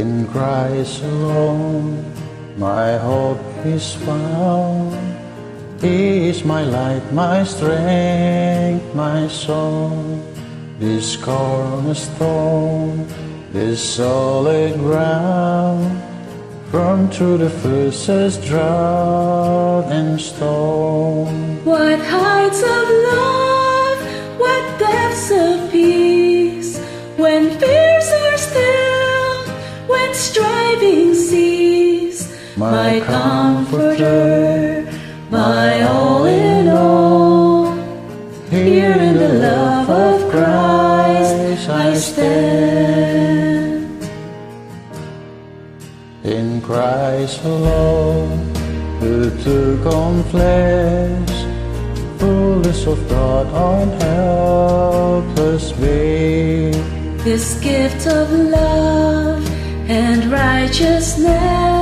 In Christ alone, my hope is found. He is my light, my strength, my song. This cornerstone, this solid ground, from through the fiercest drought and storm. What heights of love, my comforter, my all in all. Here in the love of Christ I stand. In Christ alone, who took on flesh, fullness of God on helpless babe. This gift of love and righteousness,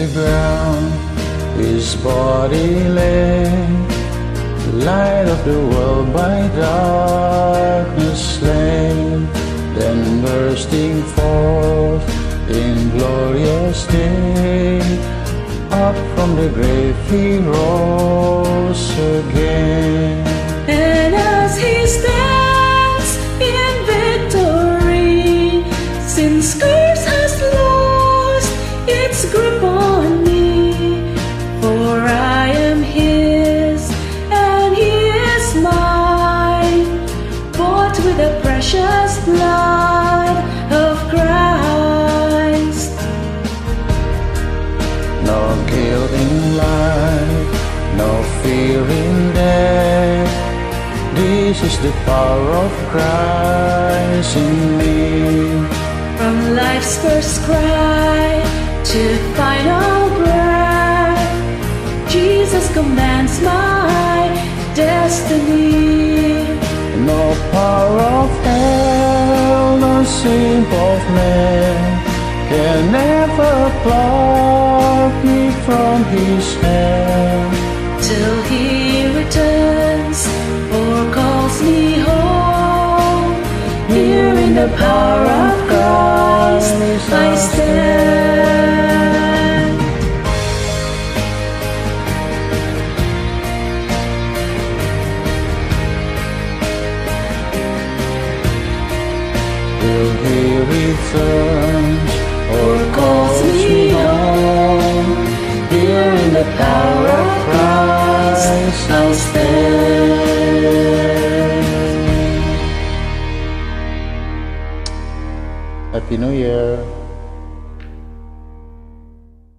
the ground, his body lay, light of the world by darkness slain, then bursting forth in glorious day, up from the grave he rose is the power of Christ in me. From life's first cry to final breath, Jesus commands my destiny. No power of hell, no sin of man can ever pluck me from his hand. Till he returns Here in the power of Christ I stand. Till he returns or calls me home. Here in the power Happy New Year.